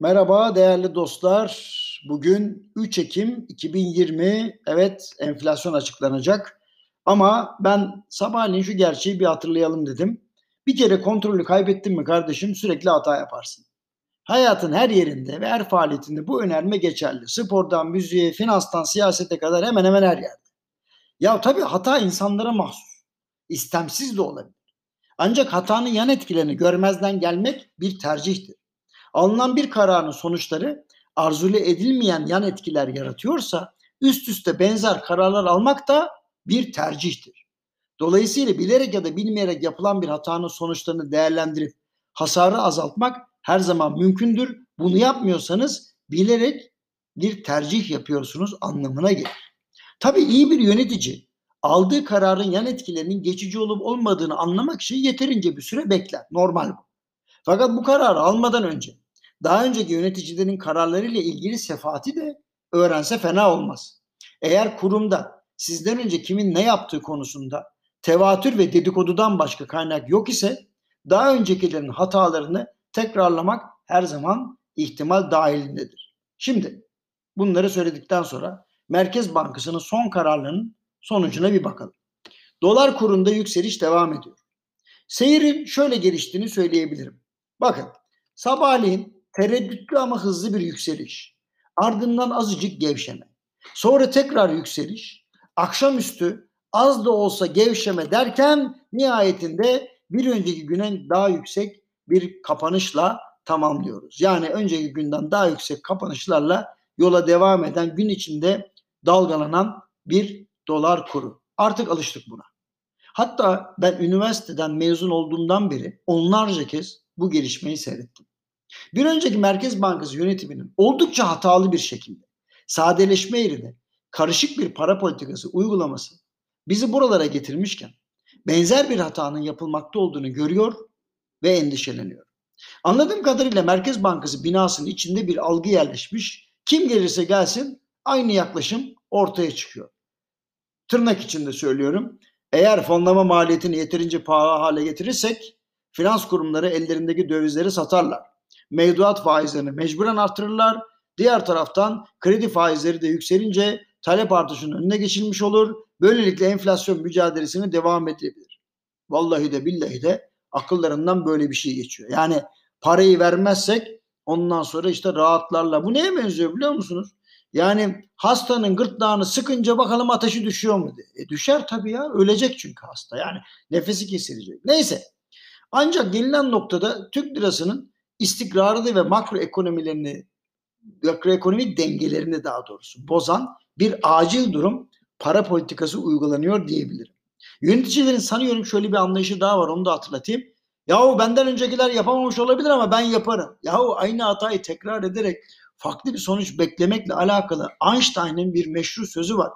Merhaba değerli dostlar. Bugün 3 Ekim 2020. Evet enflasyon açıklanacak. Ama ben sabahleyin şu gerçeği bir hatırlayalım dedim. Bir kere kontrolü kaybettin mi kardeşim sürekli hata yaparsın. Hayatın her yerinde ve her faaliyetinde bu önerme geçerli. Spordan, müziğe, finanstan, siyasete kadar hemen hemen her yerde. Ya tabii hata insanlara mahsus. İstemsiz de olabilir. Ancak hatanın yan etkilerini görmezden gelmek bir tercihtir. Alınan bir kararın sonuçları arzulu edilmeyen yan etkiler yaratıyorsa üst üste benzer kararlar almak da bir tercihtir. Dolayısıyla bilerek ya da bilmeyerek yapılan bir hatanın sonuçlarını değerlendirip hasarı azaltmak her zaman mümkündür. Bunu yapmıyorsanız bilerek bir tercih yapıyorsunuz anlamına gelir. Tabii iyi bir yönetici aldığı kararın yan etkilerinin geçici olup olmadığını anlamak için yeterince bir süre bekler. Normal bu. Fakat bu kararı almadan önce daha önceki yöneticilerin kararlarıyla ilgili sefati de öğrense fena olmaz. Eğer kurumda sizden önce kimin ne yaptığı konusunda tevatür ve dedikodudan başka kaynak yok ise daha öncekilerin hatalarını tekrarlamak her zaman ihtimal dahilindedir. Şimdi bunları söyledikten sonra Merkez Bankası'nın son kararlarının sonucuna bir bakalım. Dolar kurunda yükseliş devam ediyor. Seyirin şöyle geliştiğini söyleyebilirim. Bakın sabahleyin tereddütlü ama hızlı bir yükseliş. Ardından azıcık gevşeme. Sonra tekrar yükseliş. Akşamüstü az da olsa gevşeme derken nihayetinde bir önceki güne daha yüksek bir kapanışla tamamlıyoruz. Yani önceki günden daha yüksek kapanışlarla yola devam eden gün içinde dalgalanan bir dolar kuru. Artık alıştık buna. Hatta ben üniversiteden mezun olduğumdan beri onlarca kez bu gelişmeyi seyrettim. Bir önceki Merkez Bankası yönetiminin oldukça hatalı bir şekilde sadeleşme yerine karışık bir para politikası uygulaması bizi buralara getirmişken benzer bir hatanın yapılmakta olduğunu görüyor ve endişeleniyor. Anladığım kadarıyla Merkez Bankası binasının içinde bir algı yerleşmiş. Kim gelirse gelsin aynı yaklaşım ortaya çıkıyor. Tırnak içinde söylüyorum. Eğer fonlama maliyetini yeterince pahalı hale getirirsek finans kurumları ellerindeki dövizleri satarlar mevduat faizlerini mecburen artırırlar. Diğer taraftan kredi faizleri de yükselince talep artışının önüne geçilmiş olur. Böylelikle enflasyon mücadelesini devam edebilir. Vallahi de billahi de akıllarından böyle bir şey geçiyor. Yani parayı vermezsek ondan sonra işte rahatlarla. Bu neye benziyor biliyor musunuz? Yani hastanın gırtlağını sıkınca bakalım ateşi düşüyor mu diye. E düşer tabii ya. Ölecek çünkü hasta. Yani nefesi kesilecek. Neyse. Ancak gelinen noktada Türk lirasının istikrarını ve makroekonomilerini makroekonomik dengelerini daha doğrusu bozan bir acil durum para politikası uygulanıyor diyebilirim. Yöneticilerin sanıyorum şöyle bir anlayışı daha var onu da hatırlatayım. Yahu benden öncekiler yapamamış olabilir ama ben yaparım. Yahu aynı hatayı tekrar ederek farklı bir sonuç beklemekle alakalı Einstein'ın bir meşru sözü var.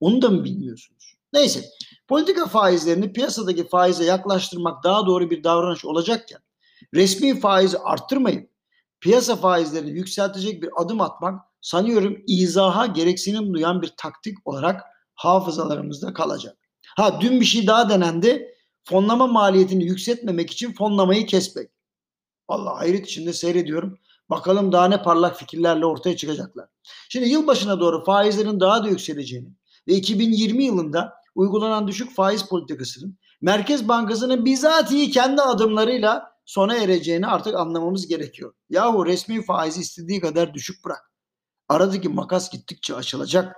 Onu da mı bilmiyorsunuz? Neyse politika faizlerini piyasadaki faize yaklaştırmak daha doğru bir davranış olacakken resmi faizi arttırmayıp piyasa faizlerini yükseltecek bir adım atmak sanıyorum izaha gereksinim duyan bir taktik olarak hafızalarımızda kalacak. Ha dün bir şey daha denendi. Fonlama maliyetini yükseltmemek için fonlamayı kesmek. Allah hayret içinde seyrediyorum. Bakalım daha ne parlak fikirlerle ortaya çıkacaklar. Şimdi yılbaşına doğru faizlerin daha da yükseleceğini ve 2020 yılında uygulanan düşük faiz politikasının Merkez Bankası'nın bizatihi kendi adımlarıyla sona ereceğini artık anlamamız gerekiyor. Yahu resmi faizi istediği kadar düşük bırak. Aradaki makas gittikçe açılacak.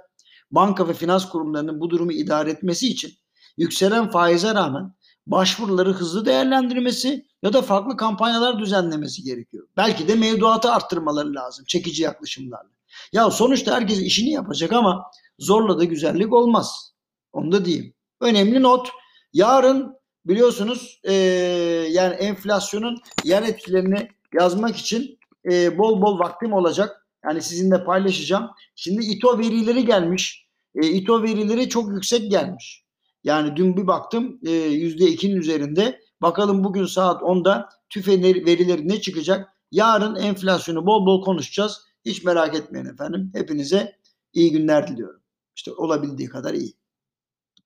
Banka ve finans kurumlarının bu durumu idare etmesi için yükselen faize rağmen başvuruları hızlı değerlendirmesi ya da farklı kampanyalar düzenlemesi gerekiyor. Belki de mevduatı arttırmaları lazım çekici yaklaşımlarla. Ya sonuçta herkes işini yapacak ama zorla da güzellik olmaz. Onu da diyeyim. Önemli not. Yarın biliyorsunuz e, yani enflasyonun yan etkilerini yazmak için e, bol bol vaktim olacak. Yani sizinle paylaşacağım. Şimdi İTO verileri gelmiş. E, İTO verileri çok yüksek gelmiş. Yani dün bir baktım e, %2'nin üzerinde. Bakalım bugün saat 10'da TÜFE verileri ne çıkacak? Yarın enflasyonu bol bol konuşacağız. Hiç merak etmeyin efendim. Hepinize iyi günler diliyorum. İşte olabildiği kadar iyi.